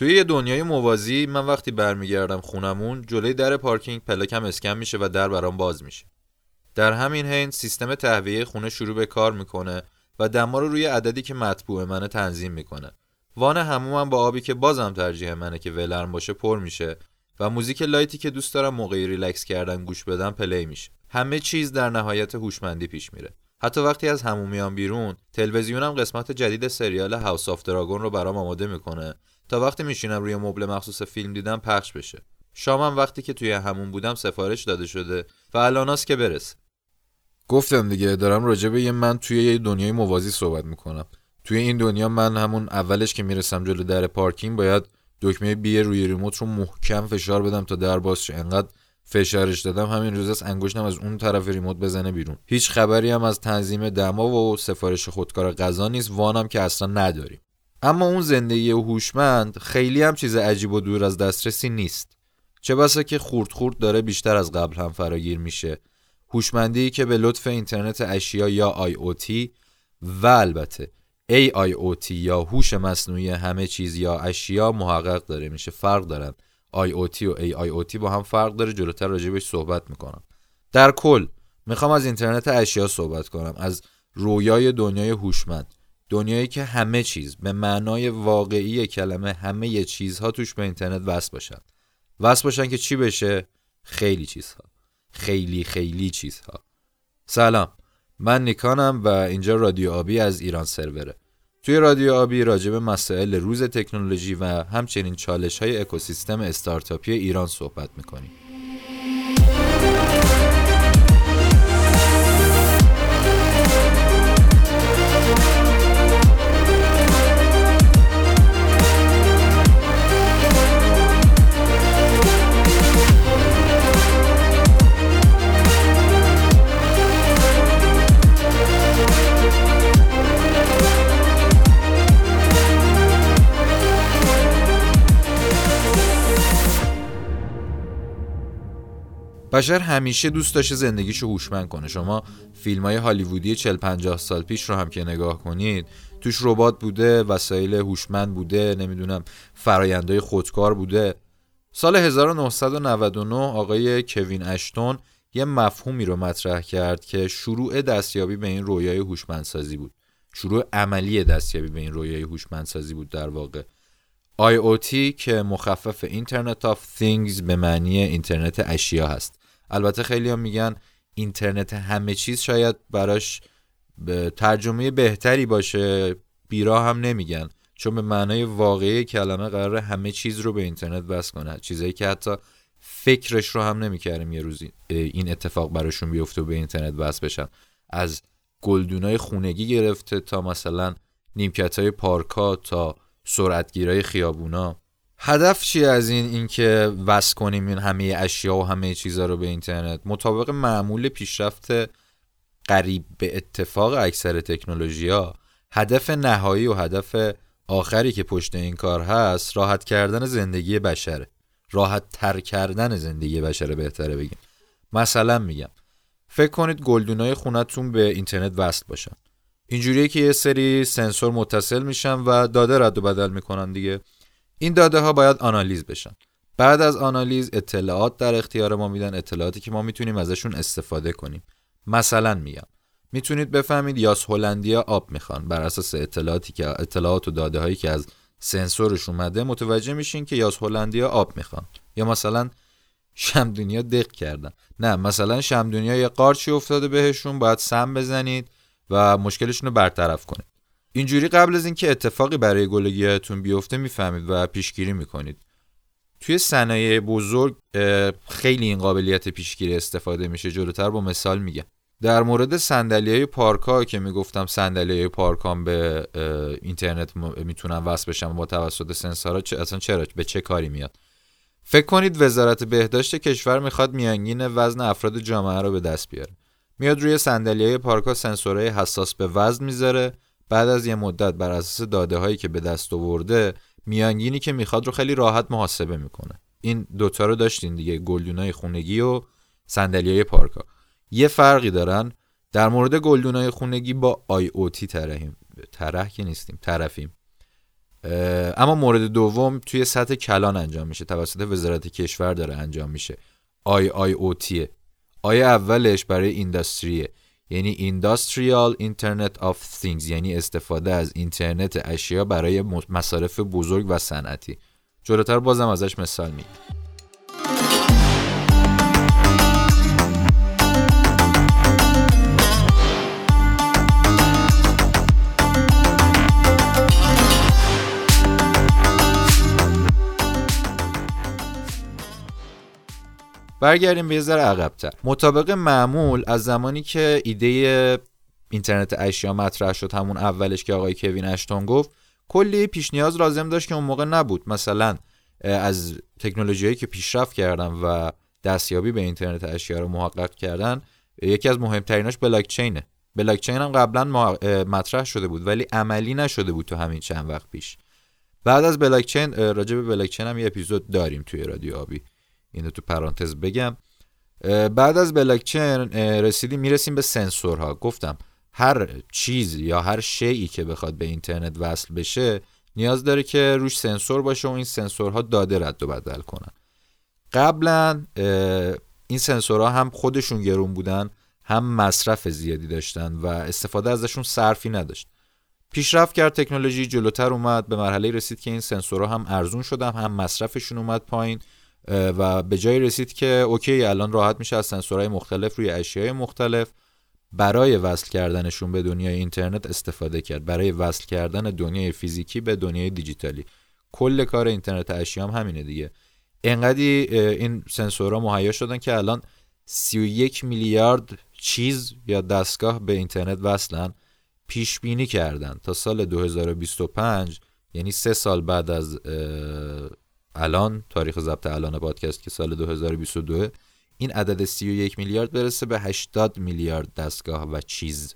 توی یه دنیای موازی من وقتی برمیگردم خونمون جلوی در پارکینگ پلاکم اسکن میشه و در برام باز میشه. در همین حین سیستم تهویه خونه شروع به کار می‌کنه و دما رو روی عددی که مطبوع منه تنظیم می‌کنه. وان حمومم با آبی که بازم ترجیح منه که ولرم باشه پر میشه و موزیک light ی که دوست دارم موقعی ریلکس کردن گوش بدم play میشه. همه چیز در نهایت هوشمندی پیش میره. حتی وقتی از حموم میام بیرون تلویزیونم قسمت جدید سریال House of Dragon رو برام آماده می‌کنه تا وقتی میشینم روی مبل مخصوص فیلم دیدم پخش بشه. شامم وقتی که توی همون بودم سفارش داده شده و الاناست که برسه. گفتم دیگه دارم راجع به یه من توی یه دنیای موازی صحبت می‌کنم. توی این دنیا من همون اولش که می‌رسم جلو در پارکینگ باید دکمه بی روی ریموت رو محکم فشار بدم تا در باز شه. انقدر فشارش دادم همین روز است انگشتم از اون طرف ریموت بزنه بیرون. هیچ خبری هم از تنظیم دما و سفارش خودکار غذا نیست. وانم که اصلا نداریم. اما اون زندگی هوشمند خیلی هم چیز عجیب و دور از دسترسی نیست. چه بسا که خورد خورد داره بیشتر از قبل هم فراگیر میشه. هوشمندی که به لطف اینترنت اشیا یا تی و البته AIoT یا هوش مصنوعی همه چیز یا اشیا محقق داره میشه فرق دارن. IoT و AIoT با هم فرق داره جلوتر راجبش صحبت می‌کنم. در کل می‌خوام از اینترنت اشیا صحبت کنم از رویای دنیای هوشمند. دنیایی که همه چیز به معنای واقعی کلمه همه چیزها توش به اینترنت وصل باشن. وصل باشن که چی بشه؟ خیلی چیزها. خیلی خیلی چیزها. سلام. من نیکانم و اینجا رادیو آبی از ایران سروره توی رادیو آبی راجع به مسائل روز تکنولوژی و همچنین چالش های اکوسیستم استارتاپی ایران صحبت می‌کنیم. بشر همیشه دوست داشته زندگیشو هوشمند کنه. شما فیلم های هالیوودی 40 50 سال پیش رو هم که نگاه کنید توش ربات بوده وسایل هوشمند بوده نمی‌دونم فرایندهای خودکار بوده. سال 1999 آقای کوین اشتون یه مفهومی رو مطرح کرد که شروع دستیابی به این رویای هوشمندسازی بود. شروع عملی دستیابی به این رویای هوشمندسازی بود در واقع. IoT که مخفف اینترنت آف Things به معنی اینترنت اشیا هست. البته خیلی هم میگن اینترنت همه چیز شاید براش به ترجمه بهتری باشه بیرا هم نمیگن. چون به معنای واقعی کلمه قرار همه چیز رو به اینترنت بس کنه. چیزایی که حتی فکرش رو هم نمی‌کردیم یه روزی این اتفاق براشون بیفته و به اینترنت بس بشن. از گلدونای خونگی گرفته تا مثلا نیمکت های پارکا تا سرعتگیرای خیابونا. هدف چیه از این اینکه وصل کنیم این همه اشیا و همه چیزها رو به اینترنت؟ مطابق معمول پیشرفت قریب به اتفاق اکثر تکنولوژی ها هدف نهایی و هدف آخری که پشت این کار هست راحت کردن زندگی بشره راحت تر کردن زندگی بشره بهتره بگیم. مثلا میگم فکر کنید گلدونای خونتون به اینترنت وصل باشن. اینجوریه که یه سری سنسور متصل میشن و داده رد و بدل می‌کنن دیگه. این داده ها باید آنالیز بشن. بعد از آنالیز اطلاعات در اختیار ما میدن اطلاعاتی که ما می‌تونیم ازشون استفاده کنیم. مثلا میگم می‌تونید بفهمید یاس هلندیا آب می‌خوان. بر اساس اطلاعاتی که اطلاعات و داده هایی که از سنسورش اومده متوجه میشین که یاس هلندیا آب می‌خوان. یا مثلا شمدونیا دق کردن. نه مثلا شمدونیا یه قارچی افتاده بهشون باید سم بزنید و مشکلشون رو برطرف کنید. اینجوری قبل از اینکه اتفاقی برای گلگیاتون بیفته می‌فهمید و پیشگیری می‌کنید. توی صنایع بزرگ خیلی این قابلیت پیشگیری استفاده میشه جلوتر با مثال میگم. در مورد صندلی های پارک که می‌گفتم صندلی های پارک به اینترنت می‌تونن وصل بشن با توسط سنسورها اصلا چرا؟ به چه کاری میاد؟ فکر کنید وزارت بهداشت کشور می‌خواد میانگین وزن افراد جامعه رو به دست بیاره. میاد روی صندلی های پارک سنسورهای حساس به وزن می‌ذاره. بعد از یه مدت بر اساس داده هایی که به دست آورده میانگینی که می‌خواد رو خیلی راحت محاسبه می‌کنه. این دوتا رو داشتین دیگه گلدونای خونگی و صندلی پارکا. یه فرقی دارن. در مورد گلدونای خونگی با آی او تی طرحیم. طرح که نیستیم طرفیم. اما مورد دوم توی سطح کلان انجام میشه. توسط وزارت کشور داره انجام میشه. IIoT ه. I اولش برای industry ه. یعنی industrial internet of things یعنی استفاده از اینترنت اشیا برای مصارف بزرگ و صنعتی. جلوتر بازم ازش مثال میگم برگردیم یه ذره عقبتر. مطابق معمول از زمانی که ایده اینترنت اشیا مطرح شد همون اولش که آقای کوین اشتون گفت کلی پیش نیاز لازم داشت که اون موقع نبود. مثلا از تکنولوژیایی که پیشرفت کردن و دستیابی به اینترنت اشیا رو محقق کردن یکی از مهمتریناش بلاک چینه بلاک چین هم قبلا مطرح شده بود ولی عملی نشده بود تا همین چند وقت پیش. بعد از بلاک چین راجع به بلاک چین هم یه اپیزود داریم توی رادیو آبی. اینو تو پرانتز بگم. بعد از بلاکچین رسیدیم می‌رسیم به سنسورها. گفتم هر چیز یا هر شیعی که بخواد به اینترنت وصل بشه نیاز داره که روش سنسور باشه و این سنسورها داده رد و بدل کنن. قبلا این سنسورها هم خودشون گرون بودن هم مصرف زیادی داشتن و استفاده ازشون صرفی نداشت. پیشرفت کرد تکنولوژی جلوتر اومد به مرحله رسید که این سنسورها هم ارزون شدن هم مصرفشون اومد پایین. و به جایی رسید که اوکی الان راحت میشه از سنسورهای مختلف روی اشیای مختلف. برای وصل کردنشون به دنیای اینترنت استفاده کرد. برای وصل کردن دنیای فیزیکی به دنیای دیجیتالی. کل کار اینترنت اشیام همینه دیگه. انقدی این سنسورها مهیا شدن که الان 31 میلیارد چیز یا دستگاه به اینترنت وصلن پیش بینی کردن. تا سال 2025 یعنی سه سال بعد از الان تاریخ ضبط الان پادکست که سال 2022 این عدد 31 میلیارد برسه به 80 میلیارد دستگاه و چیز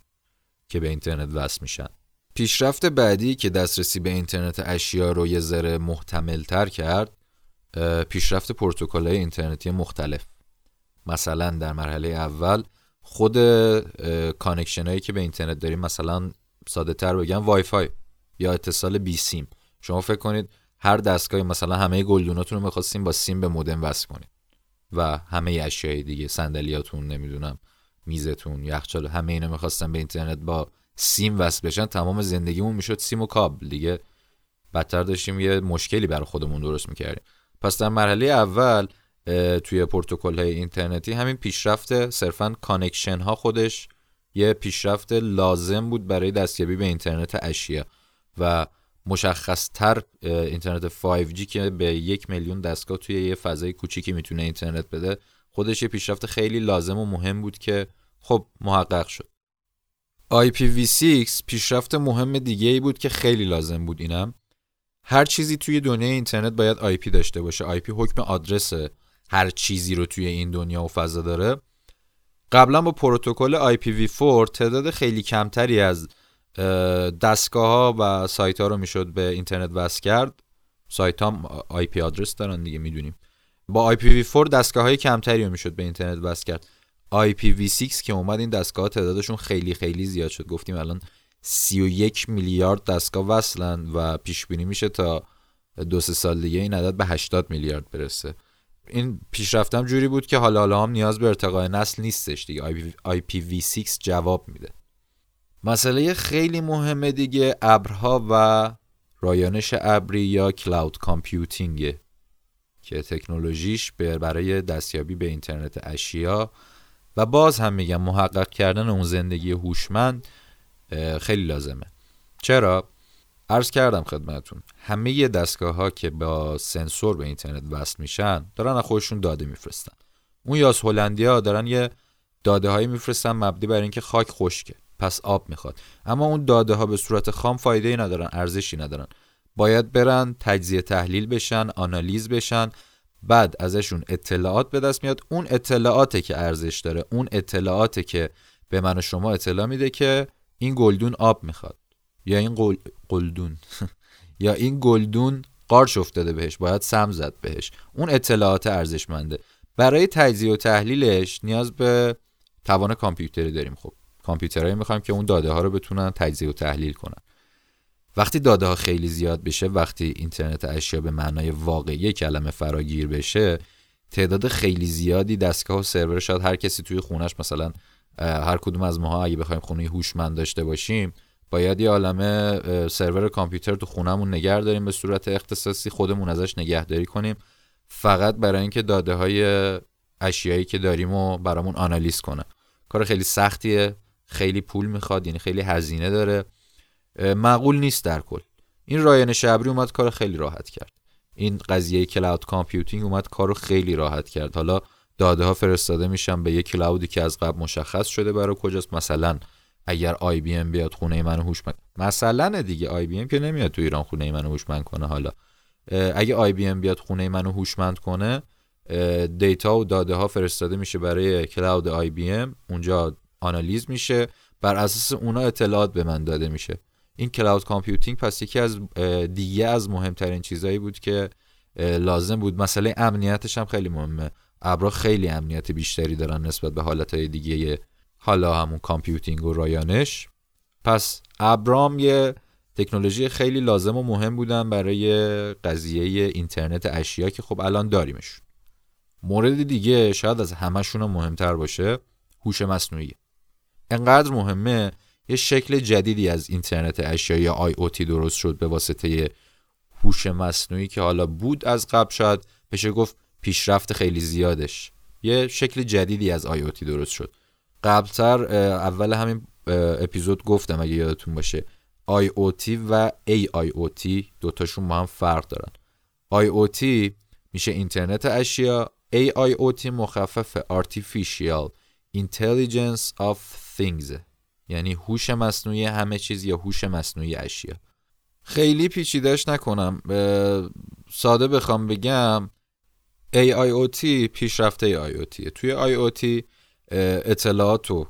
که به اینترنت وصل میشن. پیشرفت بعدی که دسترسی به اینترنت اشیا رو یه ذره محتمل تر کرد پیشرفت پروتکل اینترنتی مختلف. مثلا در مرحله اول خود connection هایی که به اینترنت داریم مثلا ساده تر بگم وای فای یا اتصال بی سیم. شما فکر کنید هر دستگاهی مثلا همه گلدوناتون رو می‌خواستیم با سیم به مودم وصل کنید و همه اشیای دیگه صندلیاتون نمی‌دونم میزتون یخچال همه اینا می‌خواستن به اینترنت با سیم وصل بشن تمام زندگیمون می‌شد سیم و کابل دیگه. بدتر داشتیم یه مشکلی برای خودمون درست می‌کردیم. پس در مرحله اول توی پروتکل های اینترنتی همین پیشرفت صرفا connection ها خودش یه پیشرفت لازم بود برای دستیابی به اینترنت اشیا. و مشخصتر اینترنت 5G که به یک میلیون دستگاه توی یه فضای کوچیکی می‌تونه اینترنت بده خودش یه پیشرفت خیلی لازم و مهم بود که خب محقق شد. IPv6 پیشرفت مهم دیگه ای بود که خیلی لازم بود اینم. هر چیزی توی دنیای اینترنت باید IP داشته باشه. IP حکم آدرس هر چیزی رو توی این دنیا و فضا داره. قبلا با پروتکل IPv4 تعداد خیلی کمتری از دستگاه ها و سایت ها رو می‌شد به اینترنت وصل کرد. سایت ها آی پی آدرس دارن دیگه می‌دونیم. با IPv4 دستگاه های کمتری رو می‌شد به اینترنت وصل کرد. IPv6 که اومد این دستگاه تعدادشون خیلی خیلی زیاد شد. گفتیم الان 31 میلیارد دستگاه وصلن و پیش بینی میشه تا دو سه سال دیگه این عدد به 80 میلیارد برسه. این پیشرفتم جوری بود که حالا حالا هم نیاز به ارتقای نسل نیستش دیگه. IPv6 جواب میده. مسئله خیلی مهمه دیگه ابرها و رایانش ابری یا cloud computing که تکنولوژیش برای دستیابی به اینترنت اشیا و باز هم میگم محقق کردن اون زندگی هوشمند خیلی لازمه. چرا؟ عرض کردم خدمتون همه دستگاه ها که با سنسور به اینترنت وصل میشن دارن خودشون داده میفرستن. اون یاس هلندیا دارن یه داده هایی میفرستن مبدی بر اینکه خاک خشکه. پس آب می‌خواد. اما اون داده ها به صورت خام فایده ای ندارن ارزشی ندارن. باید برن تجزیه تحلیل بشن آنالیز بشن بعد ازشون اطلاعات به دست میاد. اون اطلاعاته که ارزش داره اون اطلاعاته که به من و شما اطلاع میده که این گلدون آب می‌خواد. یا این گل... گلدون. یا این گلدون قارچ افتاده بهش باید سم زد بهش. اون اطلاعات ارزشمنده. برای تجزیه و تحلیلش نیاز به توان کامپیوتری داریم. خب کامپیوترهایی می‌خوایم که اون داده ها رو بتونن تجزیه و تحلیل کنن. وقتی داده ها خیلی زیاد بشه وقتی اینترنت اشیا به معنای واقعی کلمه فراگیر بشه تعداد خیلی زیادی دستگاه و سرور شاید هر کسی توی خونش مثلا هر کدوم از ماها اگه بخوایم خونه هوشمند داشته باشیم باید یه عالمه سرور کامپیوتر تو خونمون نگه داریم به صورت اختصاصی خودمون ازش نگهداری کنیم فقط برای اینکه داده های اشیایی که داریم و برامون آنالیز کنه کار خیلی سختیه. خیلی پول می‌خواد یعنی خیلی هزینه داره. معقول نیست در کل. این رایانش ابری اومد کار خیلی راحت کرد. این قضیه cloud computing اومد کارو خیلی راحت کرد. حالا داده ها فرستاده میشن به یه cloud ی که از قبل مشخص شده برای کجاست. مثلا اگر IBM بیاد خونه منو هوشمند مثلا دیگه IBM که نمیاد تو ایران خونه منو هوشمند کنه حالا. اگه IBM بیاد خونه منو هوشمند کنه دیتا و داده ها فرستاده میشه برای cloud IBM. اونجا آنالیز میشه. بر اساس اونا اطلاعات به من داده میشه. این cloud computing پس یکی از دیگه از مهمترین چیزهایی بود که لازم بود. مسئله امنیتش هم خیلی مهمه. ابرا خیلی امنیت بیشتری دارن نسبت به حالتهای دیگه حالا همون computing و رایانش. پس ابرام یه تکنولوژی خیلی لازم و مهم بودن برای قضیه اینترنت اشیا که خب الان داریمش مورد دیگه شاید از همشون مهمتر باشه هوش مصنوعی. انقدر مهمه یه شکل جدیدی از اینترنت اشیا یا IoT درست شد به واسطه هوش مصنوعی که حالا بود از قبل شاید بشه گفت پیشرفت خیلی زیادش. یه شکل جدیدی از IoT درست شد. قبلتر اول همین اپیزود گفتم اگه یادتون باشه. آی او تی و ای آی او تی دوتاشون با هم فرق دارن. IoT میشه اینترنت اشیا AIoT مخفف Artificial Intelligence of Things. یعنی هوش مصنوعی همه چیز یا هوش مصنوعی اشیا. خیلی پیچیدش نکنم. ساده بخوام بگم AIoT پیشرفته IoT توی IoT اطلاعات و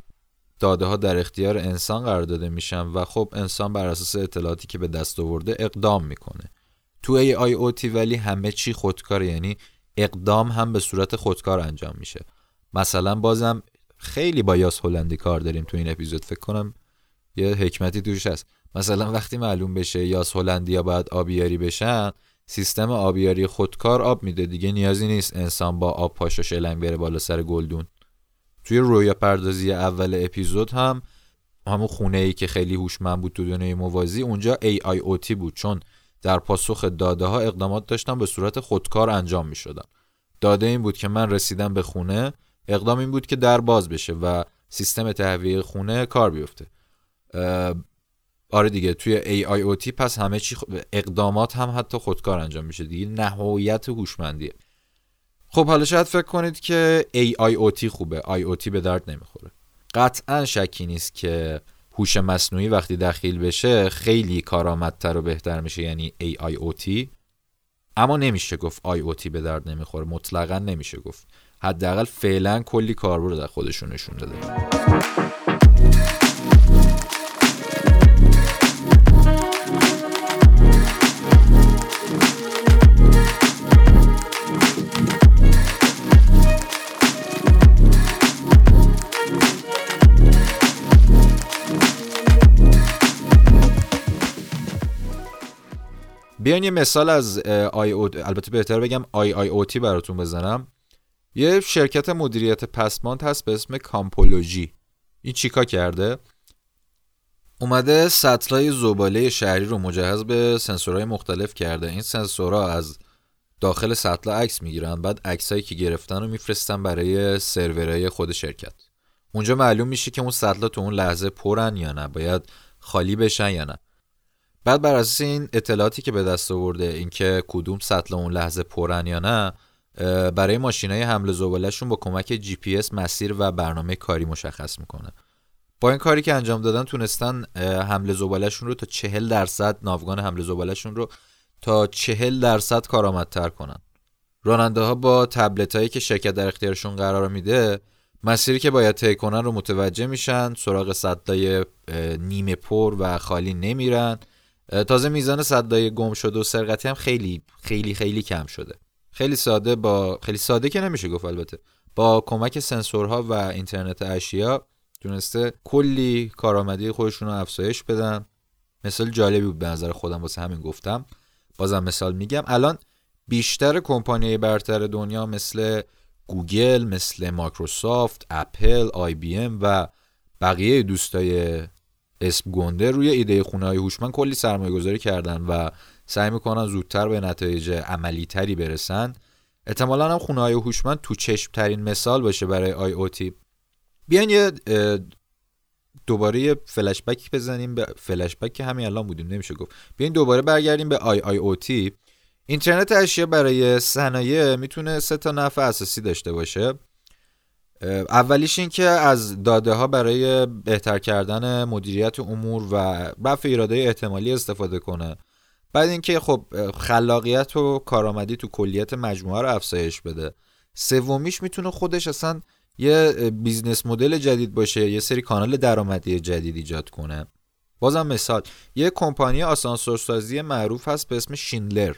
داده ها در اختیار انسان قرار داده میشن و خب انسان بر اساس اطلاعاتی که به دست آورده اقدام می‌کنه. تو IoT ولی همه چی خودکار یعنی اقدام هم به صورت خودکار انجام میشه. مثلا بازم خیلی با یاس هلندی کار داریم تو این اپیزود فکر کنم یه حکمتی توش هست مثلا وقتی معلوم بشه یاس هلندی ها باید آبیاری بشن سیستم آبیاری خودکار آب میده دیگه نیازی نیست انسان با آب پاش و شلنگ بره بالا سر گلدون توی رویا پردازی اول اپیزود هم همون خونه ای که خیلی هوشمند بود تو دنیای موازی اونجا AIoT بود چون در پاسخ داده ها اقدامات داشتن به صورت خودکار انجام می شدن. داده این بود که من رسیدم به خونه اقدام این بود که در باز بشه و سیستم تهویه خونه کار بیفته. آره دیگه توی AIoT پس همه چی اقدامات هم حتی خودکار انجام میشه دیگه نهایت هوشمندیه. خب حالا شاید فکر کنید که AIoT خوبه IoT به درد نمی‌خوره. قطعا شکی نیست که هوش مصنوعی وقتی دخیل بشه خیلی کارآمدتر و بهتر میشه یعنی AIoT اما نمیشه گفت IoT به درد نمی‌خوره مطلقا نمیشه گفت. حداقل فعلا کلی کاربرد در خودشون نشون داده. بیاین یه مثال از IO البته بهتر بگم IIoT براتون بزنم. یه شرکت مدیریت پسماند هست به اسم Compology. این چیکا کرده؟ اومده سطلای زباله شهری رو مجهز به سنسورهای مختلف کرده. این سنسورها از داخل سطل عکس می‌گیرن بعد عکسایی که گرفتن رو میفرستن برای سرورهای خود شرکت. اونجا معلوم میشه که اون سطلا تو اون لحظه پرن یا نه باید خالی بشن یا نه. بعد بر اساس این اطلاعاتی که به دست آورده اینکه کدوم سطل اون لحظه پرن یا نه برای ماشین های حمل زبالهشون با کمک جی پی اس مسیر و برنامه کاری مشخص می‌کنه. با این کاری که انجام دادن تونستن حمل زبالهشون رو تا چهل درصد ناوگان حمل زبالهشون رو تا چهل درصد کارآمدتر کنن. راننده ها با تبلت هایی که شرکت در اختیارشون قرار میده مسیری که باید طی کنن رو متوجه میشن سراغ صدای نیمه پر و خالی نمیرن. تازه میزان صدای گم شده و سرقتی هم خیلی خیلی خیلی کم شده. خیلی ساده با خیلی ساده که نمیشه گفت البته. با کمک سنسورها و اینترنت اشیا تونسته کلی کارآمدی خودشون رو افزایش بدن. مثال جالبی بود به نظر خودم واسه همین گفتم. بازم مثال میگم. الان بیشتر کمپانی برتر دنیا مثل گوگل مثل مایکروسافت اپل آی بی ام و بقیه دوستای اسم گنده روی ایده خونه های هوشمند کلی سرمایه گذاری کردن و سعی می‌کنن زودتر به نتایج عملی تری برسن. احتمالا هم خونه های هوشمند تو چشم ترین مثال باشه برای IoT. بیاین یه دوباره یه فلش بک بزنیم به فلش بک همین الان بودیم نمیشه گفت. بیاین دوباره برگردیم به IIoT. اینترنت اشیا برای صنایع می‌تونه سه تا نفع اساسی داشته باشه. اولیش این که از داده ها برای بهتر کردن مدیریت امور و رفع ایراده احتمالی استفاده کنه. بعد اینکه خب خلاقیت و کارآمدی تو کلیت مجموعه رو افزایش بده. سومیش می‌تونه خودش اصلا یه business model جدید باشه یه سری کانال درآمدی جدید ایجاد کنه. بازم مثال یه کمپانی آسانسورسازی معروف هست به اسم شینلر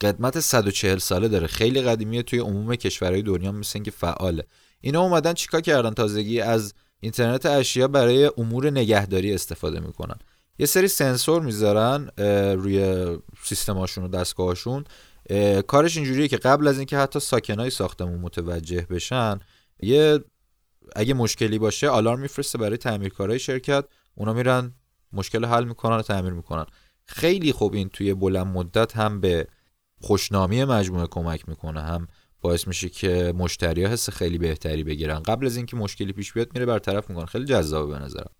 قدمت 140 ساله داره. خیلی قدیمیه توی عموم کشورهای دنیا مثل که فعاله. اینا اومدن چیکار کردن؟ تازگی از اینترنت اشیا برای امور نگهداری استفاده می‌کنن. یه سری سنسور می‌ذارن روی سیستماشون و دستگاهاشون کارش اینجوریه که قبل از اینکه حتی ساکنای ساختمون متوجه بشن یه اگه مشکلی باشه آلارم میفرسته برای تعمیرکارای شرکت. اونا میرن مشکل حل می‌کنن و تعمیر می‌کنن. خیلی خوب این توی بلند مدت هم به خوشنامی مجموعه کمک می‌کنه. هم باعث میشه که مشتری ها حس خیلی بهتری بگیرن. قبل از اینکه مشکلی پیش بیاد میره برطرف می‌کنه. خیلی جذابه به نظرم.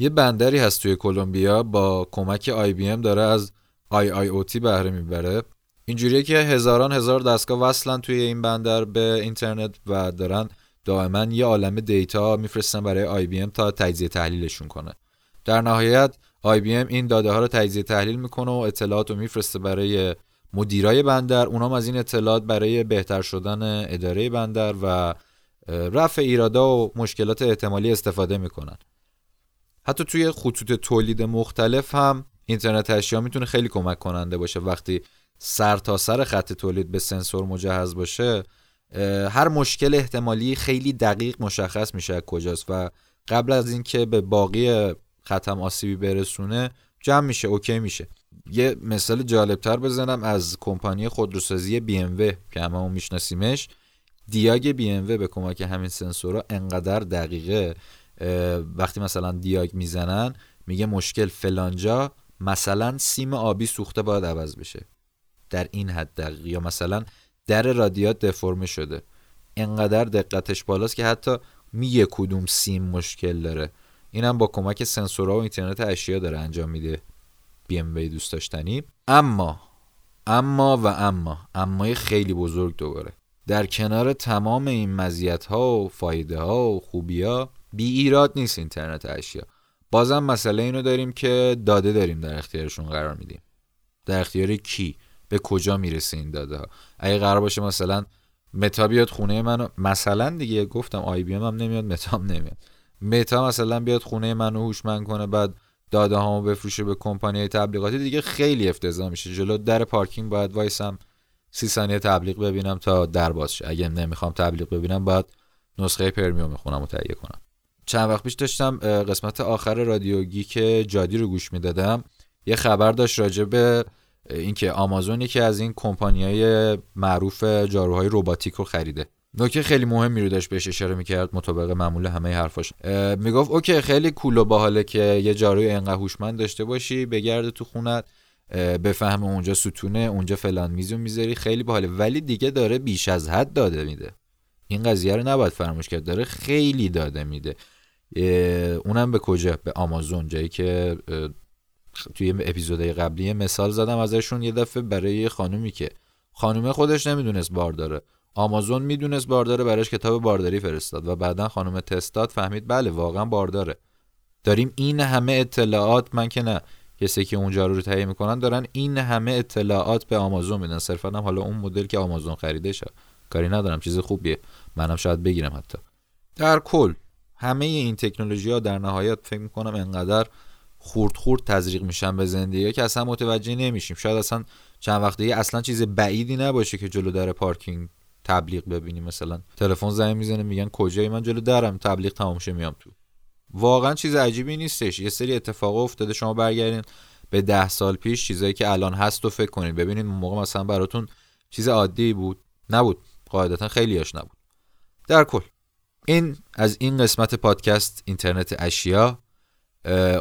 یه بندری هست توی کلمبیا با کمک آی بی ام داره از IIoT بهره می‌بره. اینجوریه که هزاران هزار دستگاه وصلن توی این بندر به اینترنت و دارن دائما یه عالم data میفرستن برای آی بی ام تا تجزیه تحلیلشون کنه. در نهایت آی بی ام این داده ها رو تجزیه تحلیل می‌کنه و اطلاعات رو میفرسته برای مدیرای بندر. اونام از این اطلاعات برای بهتر شدن اداره بندر و رفع ایرادا و مشکلات احتمالی استفاده می‌کنن. حتی توی خطوط تولید مختلف هم اینترنت اشیا می‌تونه خیلی کمک کننده باشه. وقتی سر تا سر خط تولید به سنسور مجهز باشه هر مشکل احتمالی خیلی دقیق مشخص میشه کجاست و قبل از اینکه به باقی ختم آسیبی برسونه جمع میشه اوکی میشه. یه مثال جالبتر بزنم از کمپانی خودروسازی BMW که هممون میشناسیمش. دیاگ BMW به کمک همین سنسورها انقدر دقیقه وقتی مثلا دیاگ می‌زنن میگه مشکل فلانجا مثلا سیم آبی سوخته باید عوض بشه. در این حد دقیق. یا مثلا در رادیات دفرمه شده. انقدر دقتش بالاست که حتی میگه کدوم سیم مشکل داره. اینم با کمک سنسورها و اینترنت اشیا داره انجام میده بی ام دوست داشتنی. اما اما و اما امای خیلی بزرگ دوباره. در کنار تمام این مزیت ها و فایده ها و خوبی ها بی ایراد نیست اینترنت اشیا. بازم مسئله اینو داریم که داده داریم در اختیارشون قرار میدیم. در اختیار کی؟ به کجا می‌رسه این داده ها اگه قرار باشه مثلا متا بیاد خونه منو مثلا دیگه گفتم آی بی ام نمیاد متا هم نمیاد. متا مثلا بیاد خونه منو هوشمند کنه بعد داده هامو بفروشه به کمپانی تبلیغاتی دیگه خیلی افتضاح میشه. جلو در پارکینگ باید وایسم سی ثانیه تبلیغ ببینم تا در باز شه. اگه نمی‌خوام تبلیغ ببینم باید نسخه premium خونم رو تهیه کنم. چند وقت پیش داشتم قسمت آخر رادیو گیک جادی رو گوش می‌دادم. یه خبر داشت راجع به اینکه آمازون یکی از این کمپانیای معروف جاروهای رباتیک رو خریده. نکته خیلی مهمی رو داشت بهش اشاره می‌کرد. مطابق معمول همه حرفاش. می‌گفت اوکی خیلی کول و باحاله که یه جاروی انقدر هوشمند داشته باشی بگرده تو خونت بفهم اونجا ستونه اونجا فلان میزو می‌ذاری خیلی باحاله. ولی دیگه داره بیش از حد داده میده. این قضیه رو نباید فراموش کرد. داره خیلی داده میده. اونم به کجا؟ به آمازون جایی که توی اپیزودهای قبلی مثال زدم ازشون یه دفعه برای خانومی که خانومه خودش نمی‌دونست بار داره. آمازون می‌دونست بارداره براش کتاب بارداری فرستاد و بعدا خانم تستات فهمید بله واقعا بارداره داریم این همه اطلاعات من که نه کسی که اونجا رو تهیه می‌کنن دارن این همه اطلاعات به آمازون میدن. صرفا هم حالا اون مدل که آمازون خریده شد. کاری ندارم چیز خوبیه. منم شاید بگیرم حتی. در کل همه این تکنولوژی ها در نهایت فکر می‌کنم انقدر خورد خورد تزریق میشن به زندگی که اصلا متوجه نمیشیم. شاید اصلا چند وقته اصلا چیز بعیدی نباشه که جلو در پارکینگ تبلیغ ببینیم. مثلا تلفن زنگ می‌زنه میگن کجایی؟ من جلو درم تبلیغ تمام شه میام تو. واقعا چیز عجیبی نیستش. یه سری اتفاق افتاده شما برگردین به ده سال پیش چیزایی که الان هست و فکر کنید ببینید اون موقع مثلا براتون چیز عادی بود؟ نبود. قاعدتا خیلیاش نبود. در کل. این از این قسمت پادکست اینترنت اشیا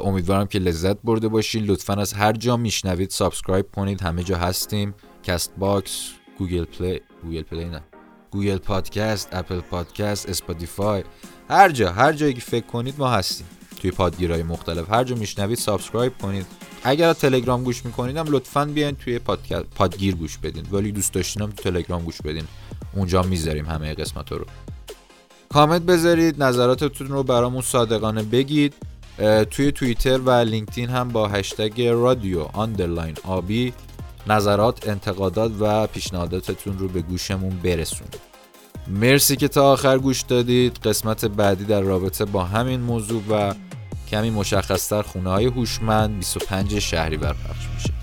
امیدوارم که لذت برده باشید لطفا از هر جا میشنوید subscribe کنید. همه جا هستیم. کست باکس گوگل پلی گوگل پلی نه. گوگل پادکست اپل پادکست اسپاتیفای هر جا هر جایی که فکر کنید ما هستیم. توی پادگیرهای مختلف. هر جا میشنوید subscribe کنید. اگر تلگرام گوش می‌کنید هم لطفا بیاین توی پادگیر گوش بدین. ولی دوست داشتینم تو تلگرام گوش بدین. اونجا می‌ذاریم همه قسمت رو. کامنت بذارید نظراتتون رو برامون صادقانه بگید. توی توییتر و لینکدین هم با هشتگ رادیو underline آبی نظرات انتقادات و پیشنهاداتتون رو به گوشمون برسونید. مرسی که تا آخر گوش دادید. قسمت بعدی در رابطه با همین موضوع و کمی مشخصتر خونه های هوشمند 25 شهری برپخش میشه.